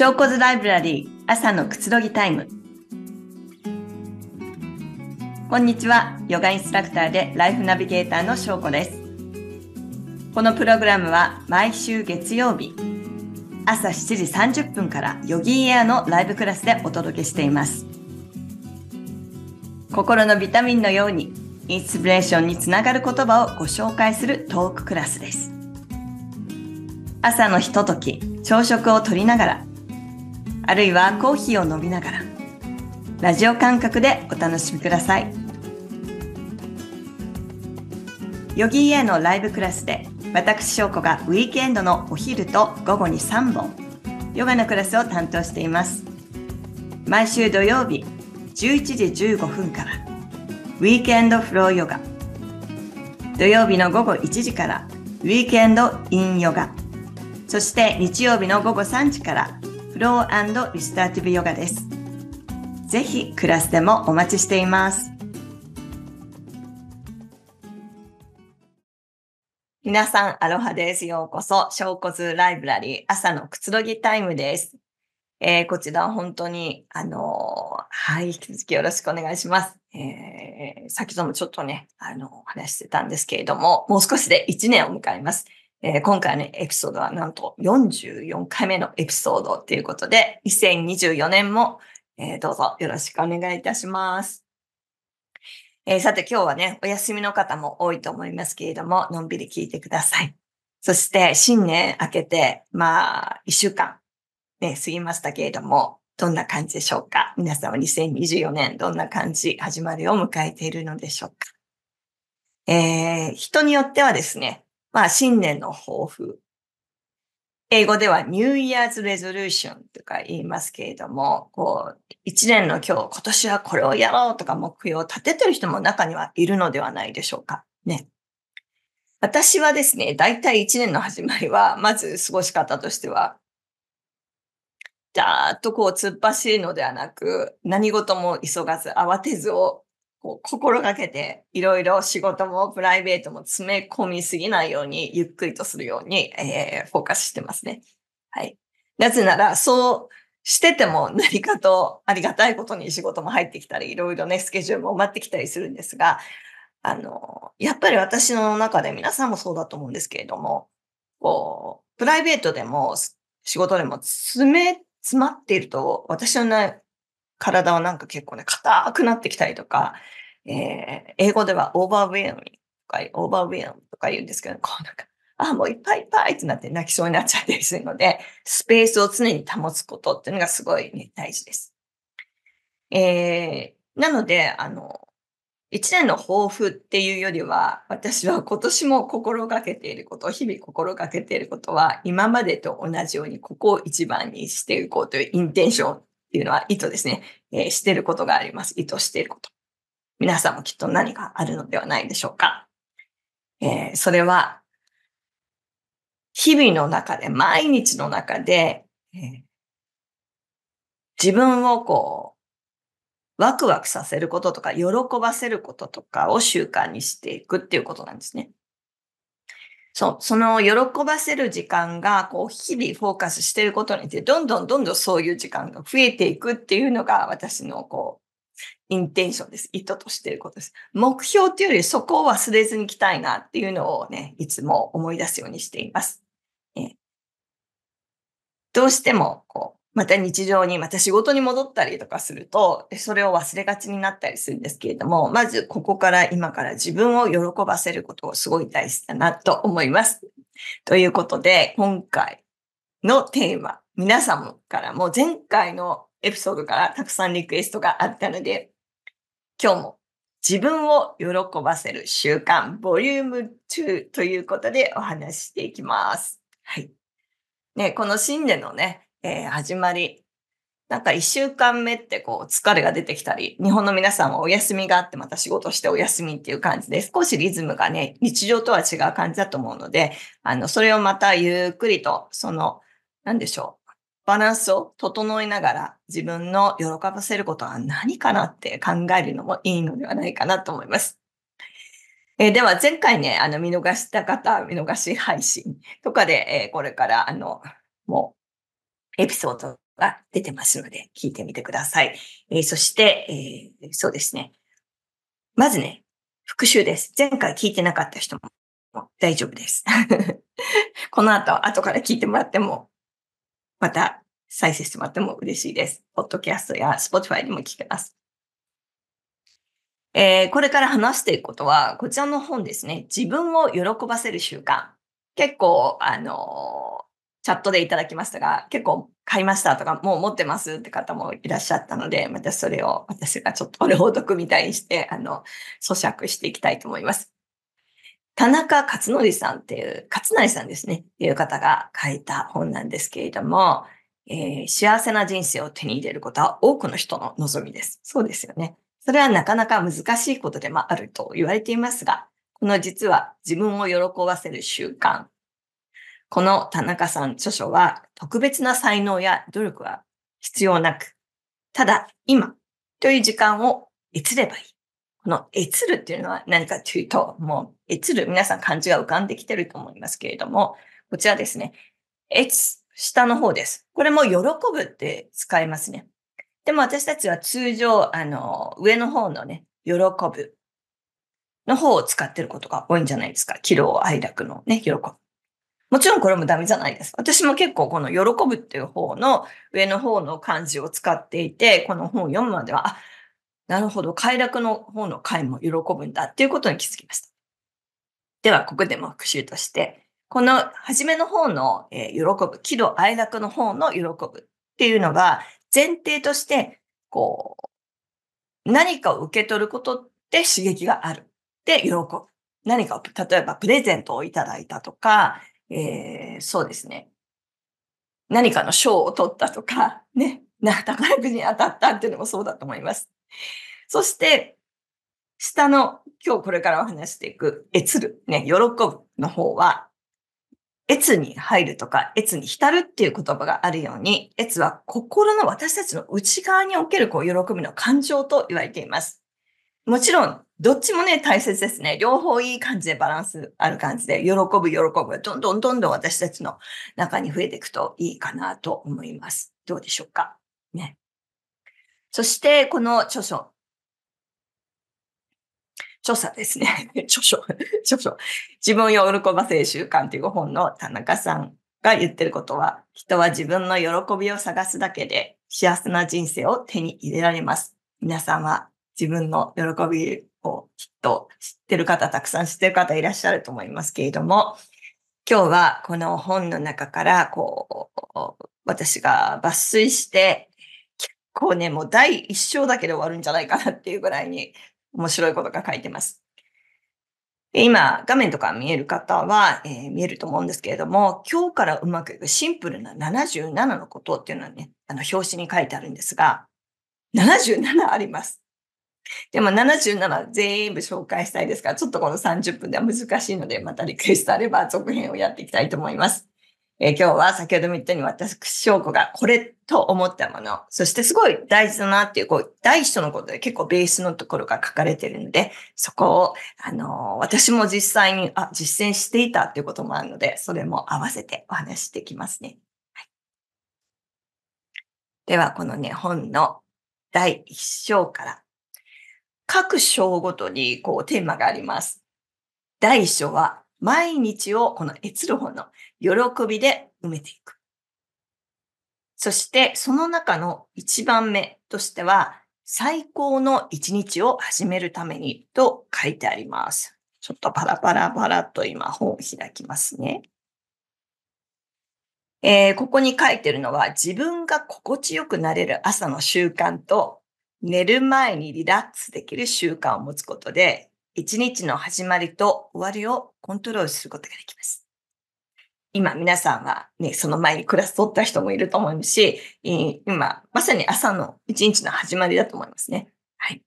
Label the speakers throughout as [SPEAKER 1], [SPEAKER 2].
[SPEAKER 1] 証拠図ライブラリー朝のくつろぎタイム。こんにちは。ヨガインストラクターでライフナビゲーターの翔子です。このプログラムは毎週月曜日、朝7時30分からヨギーエアのライブクラスでお届けしています。心のビタミンのようにインスピレーションにつながる言葉をご紹介するトーククラスです。朝のひととき、朝食をとりながら、あるいはコーヒーを飲みながら、ラジオ感覚でお楽しみください。ヨギーエのライブクラスで、私翔子がウィークエンドのお昼と午後に3本、ヨガのクラスを担当しています。毎週土曜日、11時15分から、ウィークエンドフローヨガ。土曜日の午後1時から、ウィークエンドインヨガ。そして日曜日の午後3時から、ローリスターティブヨガです。ぜひクラスでもお待ちしています。皆さん、アロハです。ようこそ、小骨ライブラリー朝のくつろぎタイムです。えー、こちら本当に、あのー、はい、引き続きよろしくお願いします。えー、先ほどもちょっとね、あの、話してたんですけれども、もう少しで1年を迎えます。えー、今回ね、エピソードはなんと44回目のエピソードということで、2024年も、えー、どうぞよろしくお願いいたします。えー、さて今日はね、お休みの方も多いと思いますけれども、のんびり聞いてください。そして新年明けて、まあ、一週間ね、過ぎましたけれども、どんな感じでしょうか？皆さんは2024年どんな感じ、始まりを迎えているのでしょうか？えー、人によってはですね、まあ新年の抱負。英語では New Year's Resolution とか言いますけれども、こう、一年の今日、今年はこれをやろうとか目標を立ててる人も中にはいるのではないでしょうか。ね。私はですね、だいたい一年の始まりは、まず過ごし方としては、だーっとこう突っ走るのではなく、何事も急がず、慌てずをこう心がけて、いろいろ仕事もプライベートも詰め込みすぎないように、ゆっくりとするように、えー、フォーカスしてますね。はい。なぜなら、そうしてても何かとありがたいことに仕事も入ってきたり、いろいろね、スケジュールも埋まってきたりするんですが、あの、やっぱり私の中で皆さんもそうだと思うんですけれども、こう、プライベートでも仕事でも詰め詰まっていると、私の、体はなんか結構ね、硬くなってきたりとか、えー、英語ではオーバーウェアムとか、オーバーウェアムとか言うんですけど、こうなんか、あ、もういっぱいいっぱいってなって泣きそうになっちゃったりするので、スペースを常に保つことっていうのがすごいね、大事です。えー、なので、あの、一年の抱負っていうよりは、私は今年も心がけていること、日々心がけていることは、今までと同じようにここを一番にしていこうというインテンションっていうのは意図ですね。えー、してることがあります。意図していること。皆さんもきっと何かあるのではないでしょうか。えー、それは、日々の中で、毎日の中で、えー、自分をこう、ワクワクさせることとか、喜ばせることとかを習慣にしていくっていうことなんですね。そう、その喜ばせる時間が、こう、日々フォーカスしてることによって、どんどんどんどんそういう時間が増えていくっていうのが、私の、こう、インテンションです。意図としていることです。目標っていうより、そこを忘れずに行きたいなっていうのをね、いつも思い出すようにしています。えどうしても、こう、また日常に、また仕事に戻ったりとかすると、それを忘れがちになったりするんですけれども、まずここから今から自分を喜ばせることをすごい大事だなと思います。ということで、今回のテーマ、皆さんからも前回のエピソードからたくさんリクエストがあったので、今日も自分を喜ばせる習慣、ボリューム2ということでお話ししていきます。はい。ね、この新年のね、えー、始まり。なんか一週間目ってこう疲れが出てきたり、日本の皆さんはお休みがあってまた仕事してお休みっていう感じで少しリズムがね、日常とは違う感じだと思うので、あの、それをまたゆっくりと、その、なんでしょう。バランスを整えながら自分の喜ばせることは何かなって考えるのもいいのではないかなと思います。えー、では前回ね、あの見逃した方、見逃し配信とかで、えー、これからあの、もうエピソードは出てますので、聞いてみてください。えー、そして、えー、そうですね。まずね、復習です。前回聞いてなかった人も大丈夫です。この後、後から聞いてもらっても、また再生してもらっても嬉しいです。ポッドキャストや Spotify にも聞けます。えー、これから話していくことは、こちらの本ですね。自分を喜ばせる習慣。結構、あの、チャットでいただきましたが、結構買いましたとか、もう持ってますって方もいらっしゃったので、またそれを私がちょっと朗読みたいにして、あの、咀嚼していきたいと思います。田中勝則さんっていう、勝成さんですね、っていう方が書いた本なんですけれども、えー、幸せな人生を手に入れることは多くの人の望みです。そうですよね。それはなかなか難しいことでもあると言われていますが、この実は自分を喜ばせる習慣。この田中さん著書は特別な才能や努力は必要なく、ただ今という時間を閲ればいい。この閲るっていうのは何かというと、もう閲る皆さん漢字が浮かんできてると思いますけれども、こちらですね。閲、下の方です。これも喜ぶって使いますね。でも私たちは通常、あの、上の方のね、喜ぶの方を使ってることが多いんじゃないですか。喜怒哀楽のね、喜ぶ。もちろんこれもダメじゃないです。私も結構この喜ぶっていう方の上の方の漢字を使っていて、この本を読むまでは、あ、なるほど、快楽の方の回も喜ぶんだっていうことに気づきました。では、ここでも復習として、この初めの方の、えー、喜ぶ、喜怒哀楽の方の喜ぶっていうのが、前提として、こう、何かを受け取ることって刺激がある。で、喜ぶ。何かを、例えばプレゼントをいただいたとか、えー、そうですね。何かの賞を取ったとか、ね、宝くじに当たったっていうのもそうだと思います。そして、下の今日これからお話していく、えつる、ね、喜ぶの方は、越に入るとか、越に浸るっていう言葉があるように、越は心の私たちの内側におけるこう喜びの感情と言われています。もちろん、どっちもね、大切ですね。両方いい感じでバランスある感じで、喜ぶ、喜ぶ、どんどんどんどん私たちの中に増えていくといいかなと思います。どうでしょうか？ね。そして、この著書、著者ですね。著書、著書。自分を喜ばせる習慣という本の田中さんが言ってることは、人は自分の喜びを探すだけで幸せな人生を手に入れられます。皆さんは自分の喜びをきっと知ってる方、たくさん知ってる方いらっしゃると思いますけれども、今日はこの本の中から、こう、私が抜粋して、結構ね、もう第一章だけで終わるんじゃないかなっていうぐらいに面白いことが書いてます。今、画面とか見える方は、えー、見えると思うんですけれども、今日からうまくいくシンプルな77のことっていうのはね、あの表紙に書いてあるんですが、77あります。でも77全部紹介したいですから、ちょっとこの30分では難しいので、またリクエストあれば続編をやっていきたいと思います。えー、今日は先ほども言ったように私、翔子がこれと思ったもの、そしてすごい大事だなっていう、こう、第一章のことで結構ベースのところが書かれてるので、そこを、あのー、私も実際に、あ、実践していたっていうこともあるので、それも合わせてお話していきますね。はい、では、このね、本の第一章から、各章ごとにこうテーマがあります。第一章は、毎日をこの閲る方の喜びで埋めていく。そして、その中の一番目としては、最高の一日を始めるためにと書いてあります。ちょっとパラパラパラと今本を開きますね。えー、ここに書いてるのは自分が心地よくなれる朝の習慣と寝る前にリラックスできる習慣を持つことで一日の始まりと終わりをコントロールすることができます。今皆さんはね、その前にクラス取った人もいると思うし、今、まさに朝の一日の始まりだと思いますね。はい。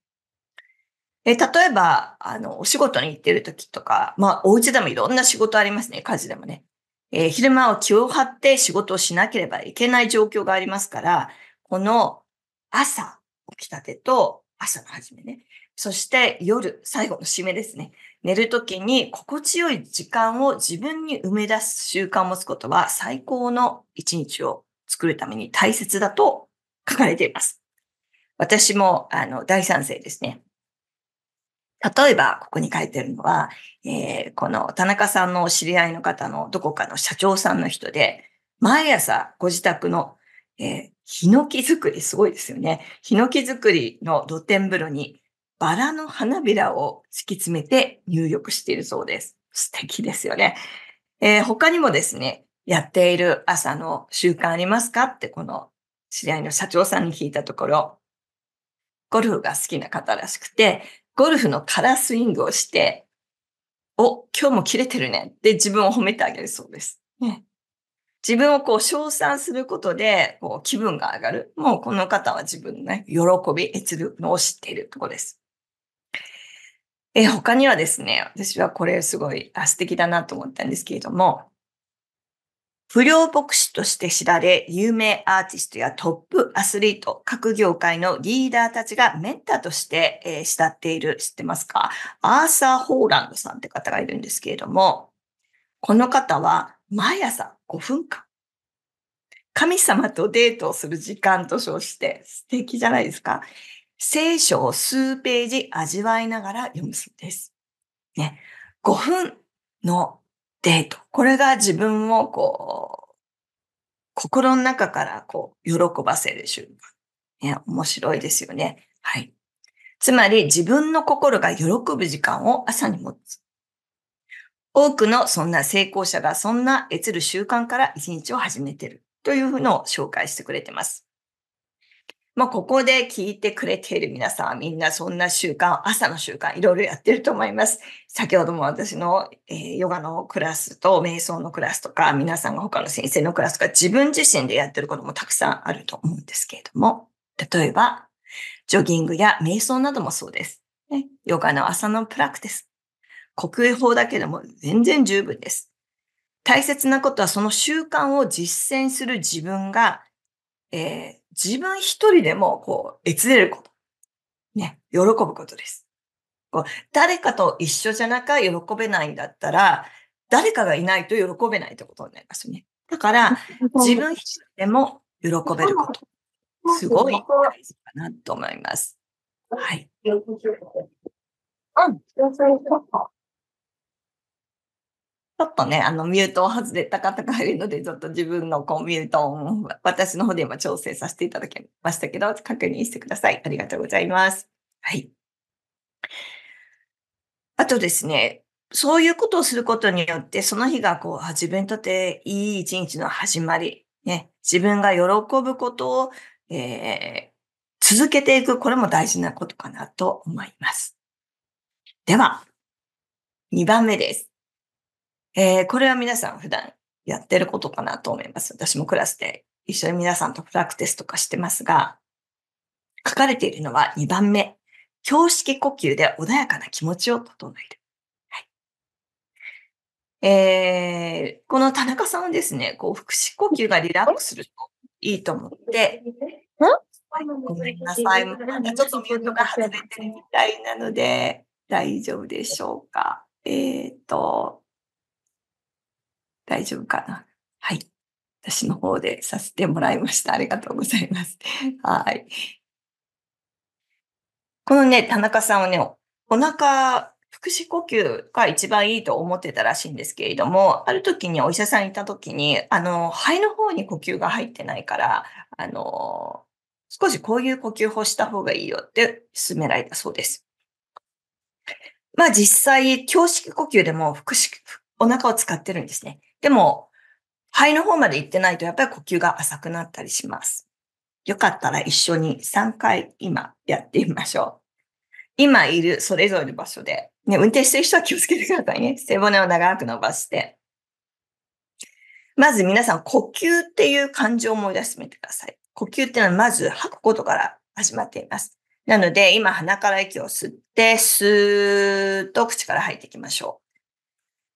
[SPEAKER 1] え例えば、あの、お仕事に行ってる時とか、まあ、お家でもいろんな仕事ありますね。家事でもね。えー、昼間を気を張って仕事をしなければいけない状況がありますから、この朝起きたてと朝の始めね。そして夜、最後の締めですね。寝るときに心地よい時間を自分に埋め出す習慣を持つことは最高の一日を作るために大切だと書かれています。私も、あの、大賛成ですね。例えば、ここに書いてるのは、えー、この田中さんの知り合いの方のどこかの社長さんの人で、毎朝ご自宅の、えー、ヒノキ作り、すごいですよね。ヒノキ作りの露天風呂にバラの花びらを敷き詰めて入浴しているそうです。素敵ですよね。えー、他にもですね、やっている朝の習慣ありますか？ってこの知り合いの社長さんに聞いたところ、ゴルフが好きな方らしくて、ゴルフのカラースイングをして、お、今日も切れてるねって自分を褒めてあげるそうです。ね、自分をこう称賛することでこう気分が上がる。もうこの方は自分のね、喜び、悦るのを知っているところです。え、他にはですね、私はこれすごい素敵だなと思ったんですけれども、不良牧師として知られ、有名アーティストやトップアスリート、各業界のリーダーたちがメンターとして、えー、慕っている、知ってますか？アーサー・ホーランドさんって方がいるんですけれども、この方は毎朝5分間、神様とデートをする時間と称して素敵じゃないですか。聖書を数ページ味わいながら読むそうです。ね。5分のデート。これが自分をこう、心の中からこう、喜ばせる瞬間。ね、面白いですよね。はい。つまり自分の心が喜ぶ時間を朝に持つ。多くのそんな成功者がそんな得る習慣から一日を始めてるというのを紹介してくれてます。まあ、ここで聞いてくれている皆さんはみんなそんな習慣、朝の習慣いろいろやってると思います。先ほども私の、えー、ヨガのクラスと瞑想のクラスとか、皆さんが他の先生のクラスとか自分自身でやってることもたくさんあると思うんですけれども、例えば、ジョギングや瞑想などもそうです。ね、ヨガの朝のプラクティス。呼吸法だけでも全然十分です。大切なことはその習慣を実践する自分が、えー自分一人でも、こう、悦れること。ね、喜ぶことです。こう誰かと一緒じゃなきゃ喜べないんだったら、誰かがいないと喜べないってことになりますね。だから、自分一人でも喜べること。すごい大事かなと思います。はい。うん。ちょっとね、あの、ミュートを外れた方がいるので、ちょっと自分のこうミュートを私の方で今調整させていただきましたけど、確認してください。ありがとうございます。はい。あとですね、そういうことをすることによって、その日がこう、自分にとっていい一日の始まり、ね、自分が喜ぶことを、えー、続けていく、これも大事なことかなと思います。では、2番目です。えー、これは皆さん普段やってることかなと思います。私もクラスで一緒に皆さんとプラクティスとかしてますが、書かれているのは2番目。胸式呼吸で穏やかな気持ちを整える。はい、えー、この田中さんはですね、こう、腹式呼吸がリラックスするといいと思って、ごめんなさい。まだちょっとミュートが外れてるみたいなので、大丈夫でしょうか。えっ、ー、と、大丈夫かな。はい。私の方でさせてもらいました。ありがとうございます。はい。このね、田中さんはね、お腹、腹式呼吸が一番いいと思ってたらしいんですけれども、ある時にお医者さんにいた時に、あの、肺の方に呼吸が入ってないから、あの、少しこういう呼吸法した方がいいよって勧められたそうです。まあ実際、胸式呼吸でも腹式、お腹を使ってるんですね。でも、肺の方まで行ってないとやっぱり呼吸が浅くなったりします。よかったら一緒に3回今やってみましょう。今いるそれぞれの場所で、ね、運転してる人は気をつけてくださいね。背骨を長く伸ばして。まず皆さん、呼吸っていう感情を思い出してみてください。呼吸っていうのはまず吐くことから始まっています。なので、今鼻から息を吸って、スーッと口から吐いていきましょう。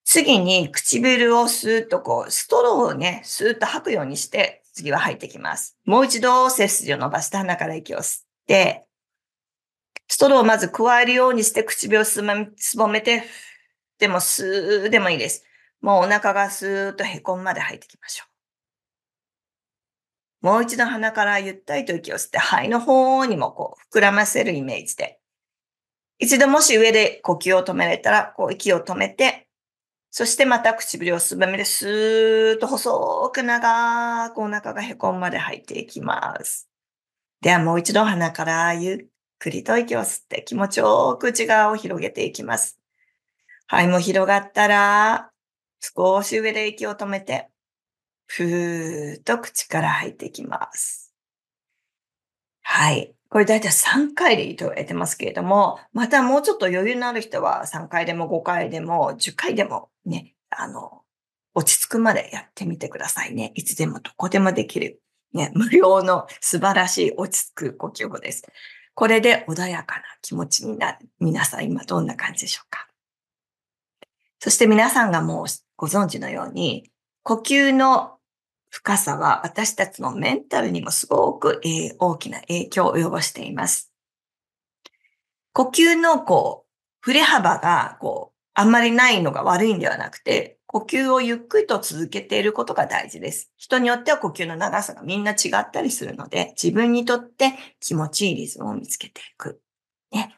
[SPEAKER 1] 次に唇をスーッとこう、ストローをね、スーッと吐くようにして、次は吐いてきます。もう一度背筋を伸ばして鼻から息を吸って、ストローをまず加えるようにして唇をすぼめて、でもスーでもいいです。もうお腹がスーッと凹むまで吐いていきましょう。もう一度鼻からゆったりと息を吸って肺の方にもこう膨らませるイメージで。一度もし上で呼吸を止められたら、こう息を止めて、そしてまた唇をすぼめでスーッと細く長くお腹がへこむまで吐いていきます。ではもう一度鼻からゆっくりと息を吸って気持ちよく内側を広げていきます。肺も広がったら、少し上で息を止めて、ふーっと口から吐いていきます。はい。これ大体3回でいいと言われてますけれども、またもうちょっと余裕のある人は3回でも5回でも10回でもね、あの、落ち着くまでやってみてくださいね。いつでもどこでもできる。ね、無料の素晴らしい落ち着く呼吸法です。これで穏やかな気持ちになる。皆さん今どんな感じでしょうか？そして皆さんがもうご存知のように、呼吸の深さは私たちのメンタルにもすごく、え、大きな影響を及ぼしています。呼吸のこう、振れ幅がこう、あんまりないのが悪いんではなくて、呼吸をゆっくりと続けていることが大事です。人によっては呼吸の長さがみんな違ったりするので、自分にとって気持ちいいリズムを見つけていく。ね。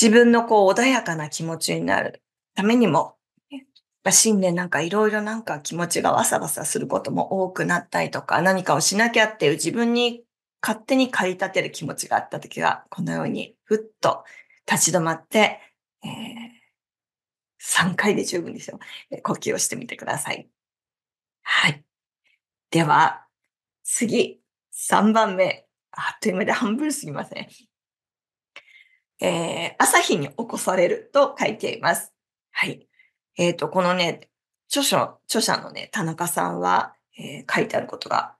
[SPEAKER 1] 自分のこう穏やかな気持ちになるためにも、新年なんかいろいろなんか気持ちがわさわさすることも多くなったりとか、何かをしなきゃっていう自分に勝手に駆り立てる気持ちがあった時は、このようにふっと立ち止まって、えー、3回で十分ですよ。呼吸をしてみてください。はい。では、次、3番目。あっという間で半分すぎません。えー、朝日に起こされると書いています。はい。えっ、ー、と、このね、著書、著者のね、田中さんは、えー、書いてあることが、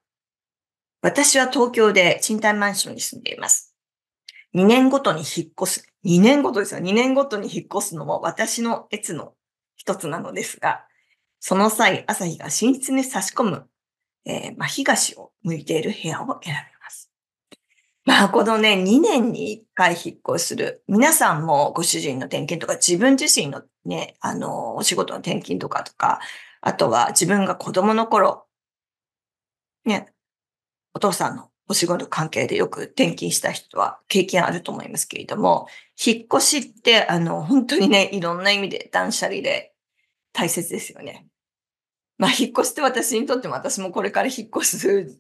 [SPEAKER 1] 私は東京で賃貸マンションに住んでいます。2年ごとに引っ越す。2年ごとですよ。2年ごとに引っ越すのも私の列の一つなのですが、その際、朝日が寝室に差し込む、えー、まあ、東を向いている部屋を選びます。まあ、このね、2年に1回引っ越しする。皆さんもご主人の転勤とか、自分自身のね、あの、お仕事の転勤とかとか、あとは自分が子供の頃、ね、お父さんのお仕事関係でよく転勤した人は経験あると思いますけれども、引っ越しって、あの、本当にね、いろんな意味で断捨離で大切ですよね。まあ、引っ越して私にとっても私もこれから引っ越す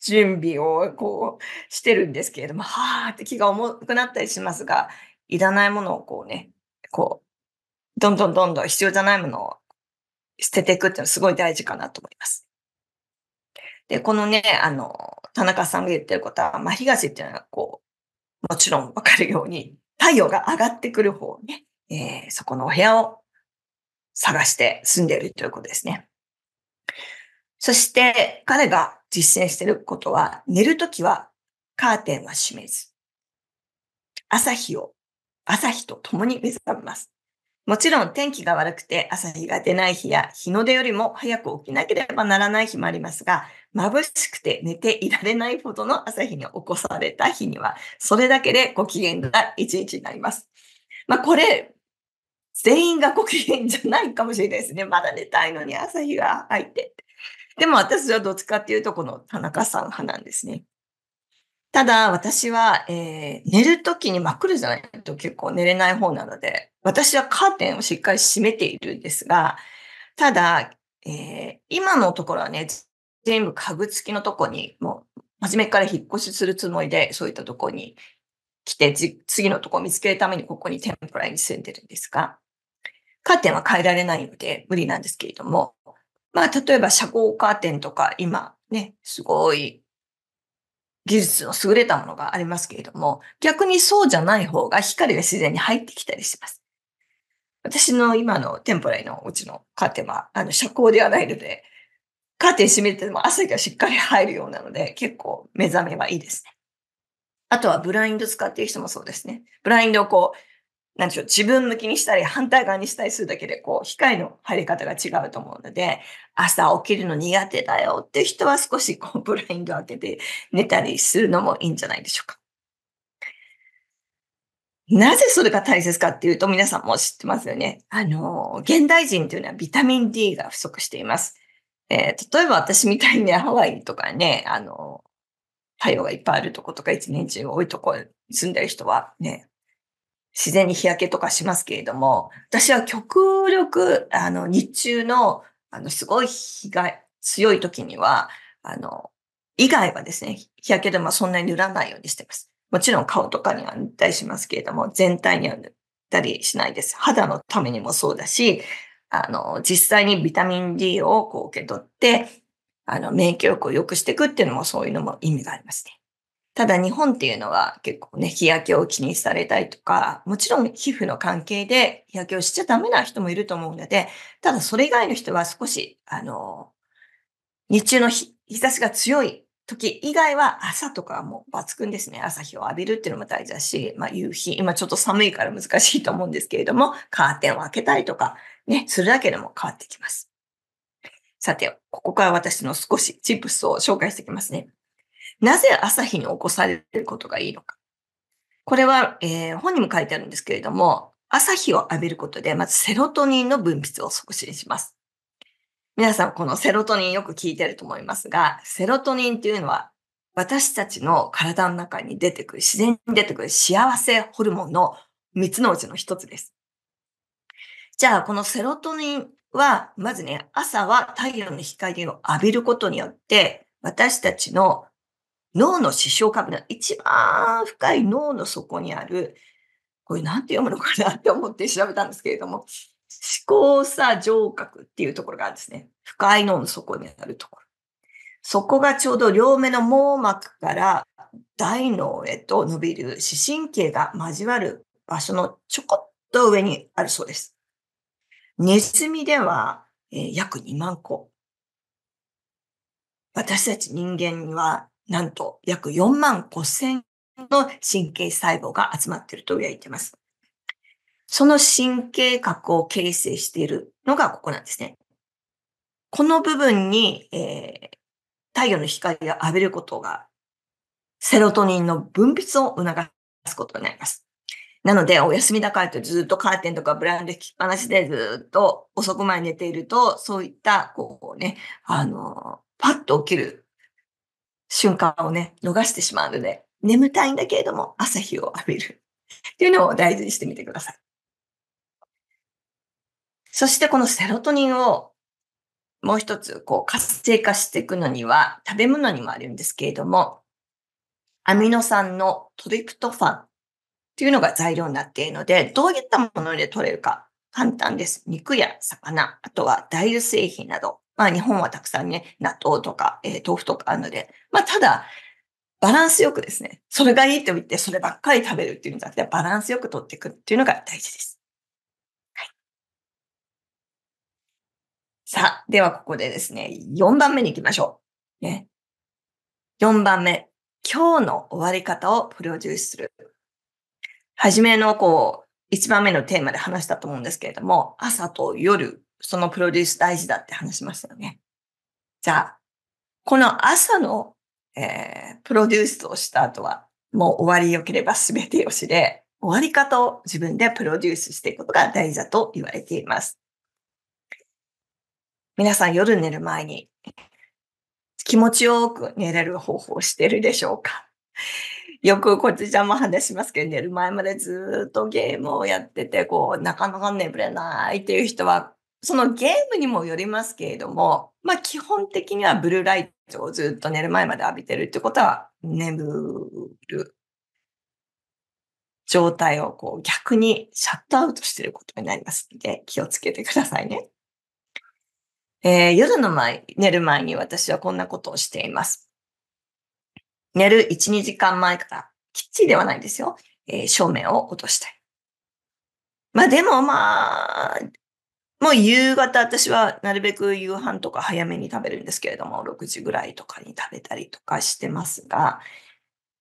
[SPEAKER 1] 準備をこうしてるんですけれども、はーって気が重くなったりしますが、いらないものをこうね、こう、どんどんどんどん必要じゃないものを捨てていくっていうのはすごい大事かなと思います。で、このね、あの、田中さんが言ってることは、まあ、東っていうのはこう、もちろんわかるように、太陽が上がってくる方ね、えー、そこのお部屋を探して住んでいるということですね。そして彼が実践していることは、寝るときはカーテンは閉めず、朝日を、朝日と共に目覚めます。もちろん天気が悪くて朝日が出ない日や日の出よりも早く起きなければならない日もありますが、眩しくて寝ていられないほどの朝日に起こされた日には、それだけでご機嫌な一日になります。まあこれ、全員がご機嫌じゃないかもしれないですね。まだ寝たいのに朝日が入って。でも私はどっちかっていうと、この田中さん派なんですね。ただ、私は、えー、寝るときに真っ暗じゃないと結構寝れない方なので、私はカーテンをしっかり閉めているんですが、ただ、えー、今のところはね、全部家具付きのとこに、もう、初めから引っ越しするつもりで、そういったとこに来て、次のとこを見つけるためにここにテンプラに住んでるんですが、カーテンは変えられないので無理なんですけれども、まあ、例えば遮光カーテンとか、今ね、すごい技術の優れたものがありますけれども、逆にそうじゃない方が光が自然に入ってきたりします。私の今のテンポライのうちのカーテンは、あの、遮光ではないので、カーテン閉めても汗がしっかり入るようなので、結構目覚めはいいですね。あとはブラインド使っている人もそうですね。ブラインドをこう、なんでしょう、自分向きにしたり、反対側にしたりするだけで、こう、光の入り方が違うと思うので、朝起きるの苦手だよっていう人は少し、こう、ブラインド開けて寝たりするのもいいんじゃないでしょうか。なぜそれが大切かっていうと、皆さんも知ってますよね。あの、現代人というのはビタミン D が不足しています。えー、例えば私みたいにね、ハワイとかね、あの、太陽がいっぱいあるとことか一年中多いとこに住んでる人はね、自然に日焼けとかしますけれども、私は極力、あの、日中の、あの、すごい日が強い時には、あの、以外はですね、日焼けでもそんなに塗らないようにしてます。もちろん顔とかには塗ったりしますけれども、全体には塗ったりしないです。肌のためにもそうだし、あの、実際にビタミン D をこう受け取って、あの、免疫力を良くしていくっていうのもそういうのも意味がありますね。ただ日本っていうのは結構ね、日焼けを気にされたりとか、もちろん皮膚の関係で日焼けをしちゃダメな人もいると思うので、ただそれ以外の人は少し、あの、日中の日差しが強い時以外は朝とかはもう抜群ですね。朝日を浴びるっていうのも大事だし、まあ夕日、今ちょっと寒いから難しいと思うんですけれども、カーテンを開けたりとか、ね、するだけでも変わってきます。さて、ここから私の少しチップスを紹介していきますね。なぜ朝日に起こされることがいいのか。これは、えー、本にも書いてあるんですけれども、朝日を浴びることで、まずセロトニンの分泌を促進します。皆さん、このセロトニンよく聞いてると思いますが、セロトニンっていうのは、私たちの体の中に出てくる、自然に出てくる幸せホルモンの3つのうちの1つです。じゃあ、このセロトニンは、まずね、朝は太陽の光を浴びることによって、私たちの脳の視床下部の一番深い脳の底にある、これなんて読むのかなって思って調べたんですけれども、思考さ上角っていうところがあるんですね。深い脳の底にあるところ。そこがちょうど両目の網膜から大脳へと伸びる視神経が交わる場所のちょこっと上にあるそうです。ネズミでは、えー、約2万個。私たち人間にはなんと約4万5千の神経細胞が集まっていると言われています。その神経核を形成しているのがここなんですね。この部分に、えー、太陽の光が浴びることが、セロトニンの分泌を促すことになります。なので、お休みだからとずっとカーテンとかブランド引きっぱなしでずっと遅くまで寝ていると、そういった、こうね、あの、パッと起きる瞬間をね、逃してしまうので、眠たいんだけれども朝日を浴びるっていうのを大事にしてみてください。そしてこのセロトニンをもう一つこう活性化していくのには食べ物にもあるんですけれども、アミノ酸のトリプトファンっていうのが材料になっているので、どういったもので取れるか簡単です。肉や魚、あとは大豆製品など。まあ日本はたくさんね、納豆とか、えー、豆腐とかあるので、まあただ、バランスよくですね、それがいいと言ってそればっかり食べるっていうんじゃなくて、バランスよく取っていくっていうのが大事です。はいさあ、ではここでですね、4番目に行きましょう。ね。4番目。今日の終わり方をプロデュースする。はじめのこう、1番目のテーマで話したと思うんですけれども、朝と夜、そのプロデュース大事だって話しましたよね。じゃあ、この朝の、えー、プロデュースをした後は、もう終わり良ければ全てよしで、終わり方を自分でプロデュースしていくことが大事だと言われています。皆さん夜寝る前に気持ちよく寝れる方法をしてるでしょうか？よくこっちちゃんも話しますけど、寝る前までずっとゲームをやってて、こう、なかなか眠れないっていう人は、そのゲームにもよりますけれども、まあ基本的にはブルーライトをずっと寝る前まで浴びてるってことは、眠る状態をこう逆にシャットアウトしてることになりますので、気をつけてくださいね。えー、夜の前、寝る前に私はこんなことをしています。寝る1、2時間前からきっちりではないんですよ。えー、照明を落としたい。まあでもまあ、もう夕方私はなるべく夕飯とか早めに食べるんですけれども、6時ぐらいとかに食べたりとかしてますが、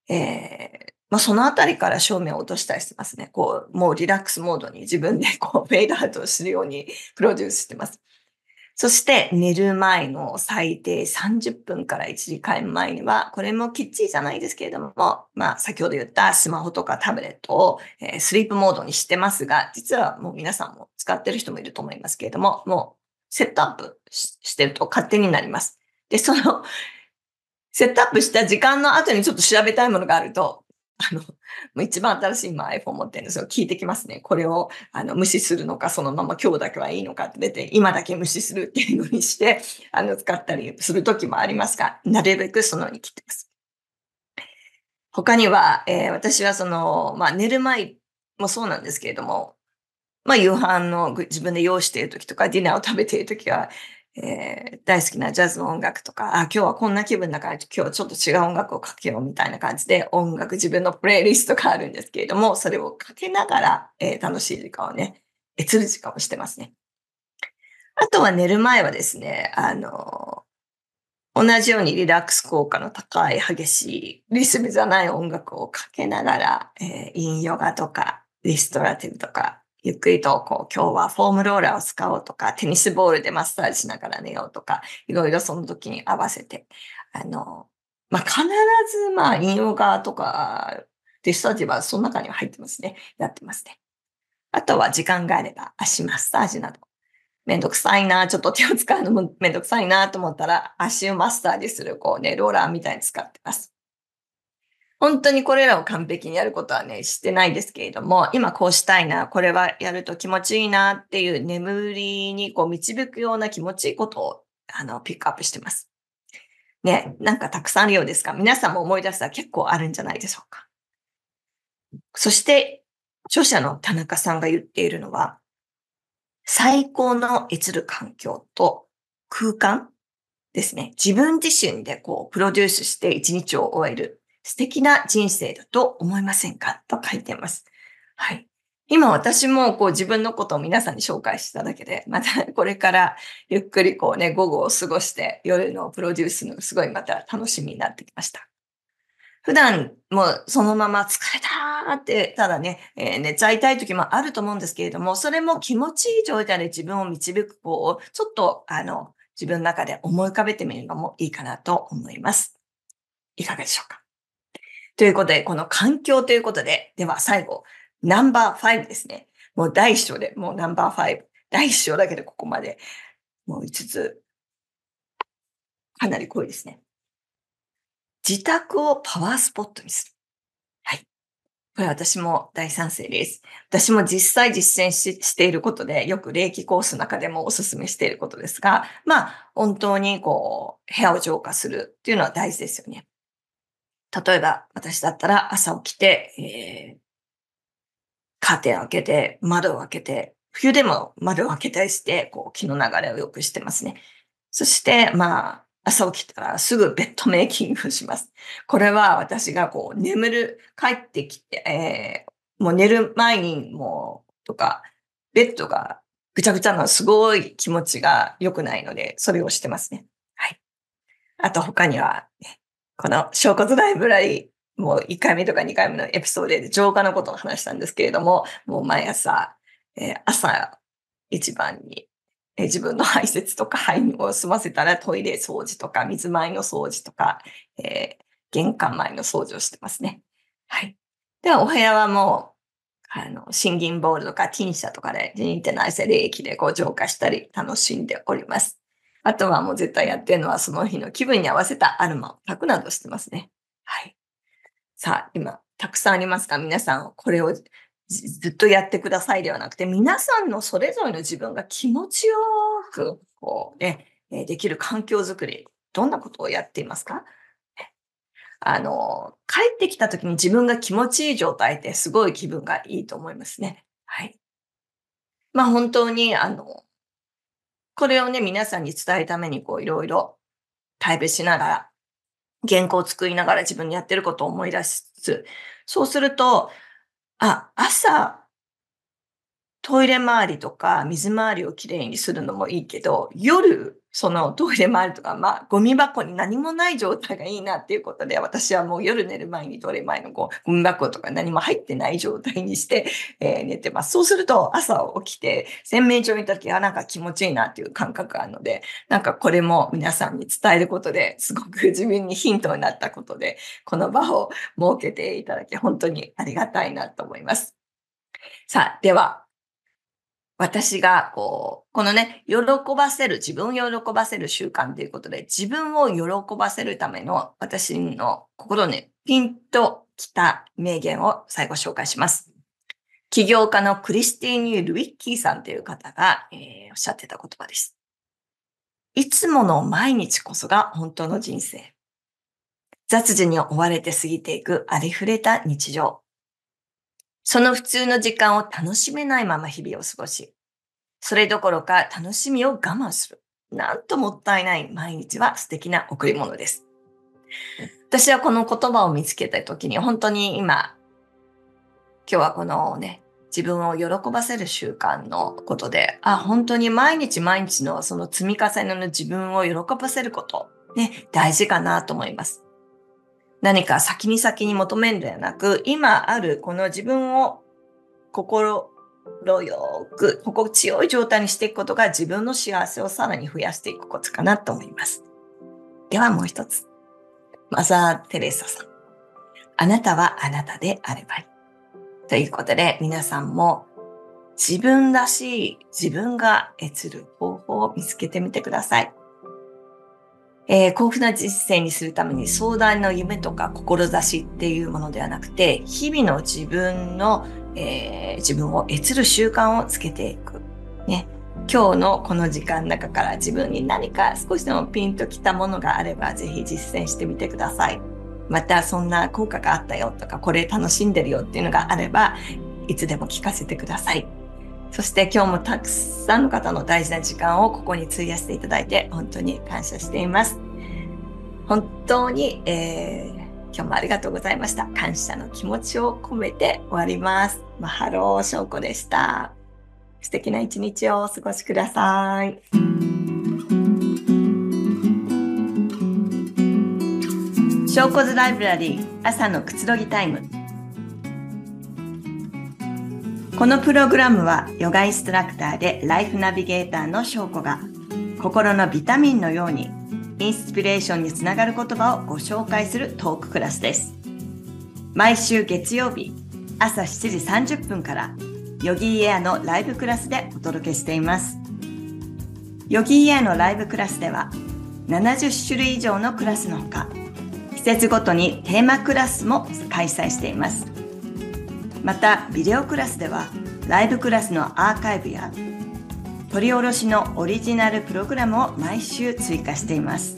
[SPEAKER 1] えー、まあ、そのあたりから照明を落としたりしてますね。こう、もうリラックスモードに自分でこうフェイドアウトするようにプロデュースしてます。そして寝る前の最低30分から1時間前には、これもきっちりじゃないですけれども、まあ先ほど言ったスマホとかタブレットを、えスリープモードにしてますが、実はもう皆さんも使ってる人もいると思いますけれども、もうセットアップしてると勝手になります。で、その、セットアップした時間の後にちょっと調べたいものがあると、あの、もう一番新しい今 iPhone 持ってるんですよ。聞いてきますね。これをあの無視するのか、そのまま今日だけはいいのかって出て、今だけ無視するっていうのにして、あの、使ったりするときもありますが、なるべくそのように切ってます。他には、えー、私はその、まあ、寝る前もそうなんですけれども、まあ、夕飯の自分で用意しているときとか、ディナーを食べているときは、えー、大好きなジャズの音楽とか、あ、今日はこんな気分だから、今日はちょっと違う音楽をかけようみたいな感じで、音楽、自分のプレイリストがあるんですけれども、それをかけながら、えー、楽しい時間をね、えつる時間をしてますね。あとは寝る前はですね、あの、同じようにリラックス効果の高い激しいリズムじゃない音楽をかけながら、えー、インヨガとかリストラティブとかゆっくりと、こう、今日はフォームローラーを使おうとか、テニスボールでマッサージしながら寝ようとか、いろいろその時に合わせて、あの、まあ、必ず、まあ、引用側とか、ディスタジはその中には入ってますね。やってますね。あとは時間があれば足マッサージなど。めんどくさいな、ちょっと手を使うのもめんどくさいなと思ったら、足をマッサージする、こうね、ローラーみたいに使ってます。本当にこれらを完璧にやることはね、してないですけれども、今こうしたいな、これはやると気持ちいいなっていう眠りにこう導くような気持ちいいことをあのピックアップしてます。ね、なんかたくさんあるようですが、皆さんも思い出したら結構あるんじゃないでしょうか？そして、著者の田中さんが言っているのは、最高の閲る環境と空間ですね。自分自身でこう、プロデュースして一日を終える。素敵な人生だと思いませんか？と書いてます。はい。今私もこう自分のことを皆さんに紹介しただけで、またこれからゆっくりこうね、午後を過ごして夜のプロデュースのすごいまた楽しみになってきました。普段もうそのまま疲れたって、ただね、えー、寝ちゃいたい時もあると思うんですけれども、それも気持ちいい状態で自分を導くこう、ちょっとあの、自分の中で思い浮かべてみるのもいいかなと思います。いかがでしょうか？ということで、この環境ということで、では最後、ナンバー5ですね。もう第一章で、もうナンバー5。第一章だけでここまで、もう5つ、かなり濃いですね。自宅をパワースポットにする。はい。これ私も大賛成です。私も実際実践ししていることで、よく霊気コースの中でもお勧めしていることですが、まあ、本当にこう、部屋を浄化するっていうのは大事ですよね。例えば、私だったら朝起きて、えー、カーテン開けて、窓を開けて、冬でも窓を開けたりして、こう、気の流れを良くしてますね。そして、まあ、朝起きたらすぐベッドメイキングをします。これは私がこう、眠る、帰ってきて、えー、もう寝る前にもう、とか、ベッドがぐちゃぐちゃなすごい気持ちが良くないので、それをしてますね。はい。あと他には、ね、この小骨ライブラリ、もう1回目とか2回目のエピソードで浄化のことを話したんですけれども、もう毎朝、えー、朝一番に、えー、自分の排泄とか排尿を済ませたらトイレ掃除とか水回りの掃除とか、えー、玄関前の掃除をしてますね。はい。ではお部屋はもう、あの、シンギンボールとかティンシャとかで、人体内性霊液でこう浄化したり楽しんでおります。あとはもう絶対やってるのはその日の気分に合わせたアルマを炊くなどしてますね。はい。さあ、今、たくさんありますが、皆さんこれをずっとやってくださいではなくて、皆さんのそれぞれの自分が気持ちよく、こうね、できる環境づくり、どんなことをやっていますか？あの、帰ってきた時に自分が気持ちいい状態ってすごい気分がいいと思いますね。はい。まあ本当に、あの、これをね、皆さんに伝えるために、こう、いろいろタイプしながら、原稿を作りながら自分にやってることを思い出しつつ、そうすると、あ、朝、トイレ周りとか水回りをきれいにするのもいいけど、夜、そのトイレ周りとか、まあ、ゴミ箱に何もない状態がいいなっていうことで、私はもう夜寝る前にトイレ前のゴミ箱とか何も入ってない状態にして、えー、寝てます。そうすると朝起きて洗面所にいた時はなんか気持ちいいなっていう感覚があるので、なんかこれも皆さんに伝えることですごく自分にヒントになったことで、この場を設けていただき本当にありがたいなと思います。さあ、では、私が、こう、このね、喜ばせる、自分を喜ばせる習慣ということで、自分を喜ばせるための私の心にピンときた名言を最後紹介します。起業家のクリスティーニ・ルイッキーさんという方が、えー、おっしゃってた言葉です。いつもの毎日こそが本当の人生。雑事に追われて過ぎていくありふれた日常。その普通の時間を楽しめないまま日々を過ごし、それどころか楽しみを我慢する。なんともったいない毎日は素敵な贈り物です。私はこの言葉を見つけた時に本当に今、今日はこのね、自分を喜ばせる習慣のことで、あ、本当に毎日毎日のその積み重ねの自分を喜ばせること、ね、大事かなと思います。何か先に先に求めるのではなく、今あるこの自分を心よく、心地よい状態にしていくことが自分の幸せをさらに増やしていくことかなと思います。ではもう一つ。マザー・テレサさん。あなたはあなたであればいい。ということで、皆さんも自分らしい自分が得る方法を見つけてみてください。えー、幸福な実践にするために壮大な夢とか志っていうものではなくて、日々の自分の、えー、自分を得る習慣をつけていく。ね。今日のこの時間の中から自分に何か少しでもピンときたものがあれば、ぜひ実践してみてください。また、そんな効果があったよとか、これ楽しんでるよっていうのがあれば、いつでも聞かせてください。そして今日もたくさんの方の大事な時間をここに費やしていただいて本当に感謝しています。本当に、えー、今日もありがとうございました。感謝の気持ちを込めて終わります。マハローショーコでした。素敵な一日をお過ごしください。ショーコズライブラリー朝のくつろぎタイム。このプログラムはヨガインストラクターでライフナビゲーターの翔子が心のビタミンのようにインスピレーションにつながる言葉をご紹介するトーククラスです。毎週月曜日朝7時30分からヨギーエアのライブクラスでお届けしています。ヨギーエアのライブクラスでは70種類以上のクラスのほか季節ごとにテーマクラスも開催しています。また、ビデオクラスでは、ライブクラスのアーカイブや、取り下ろしのオリジナルプログラムを毎週追加しています。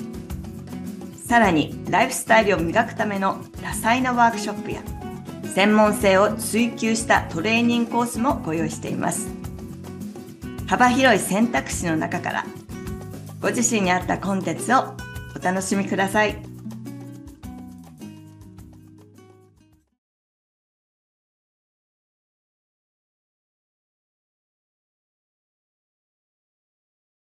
[SPEAKER 1] さらに、ライフスタイルを磨くための多彩なワークショップや、専門性を追求したトレーニングコースもご用意しています。幅広い選択肢の中から、ご自身に合ったコンテンツをお楽しみください。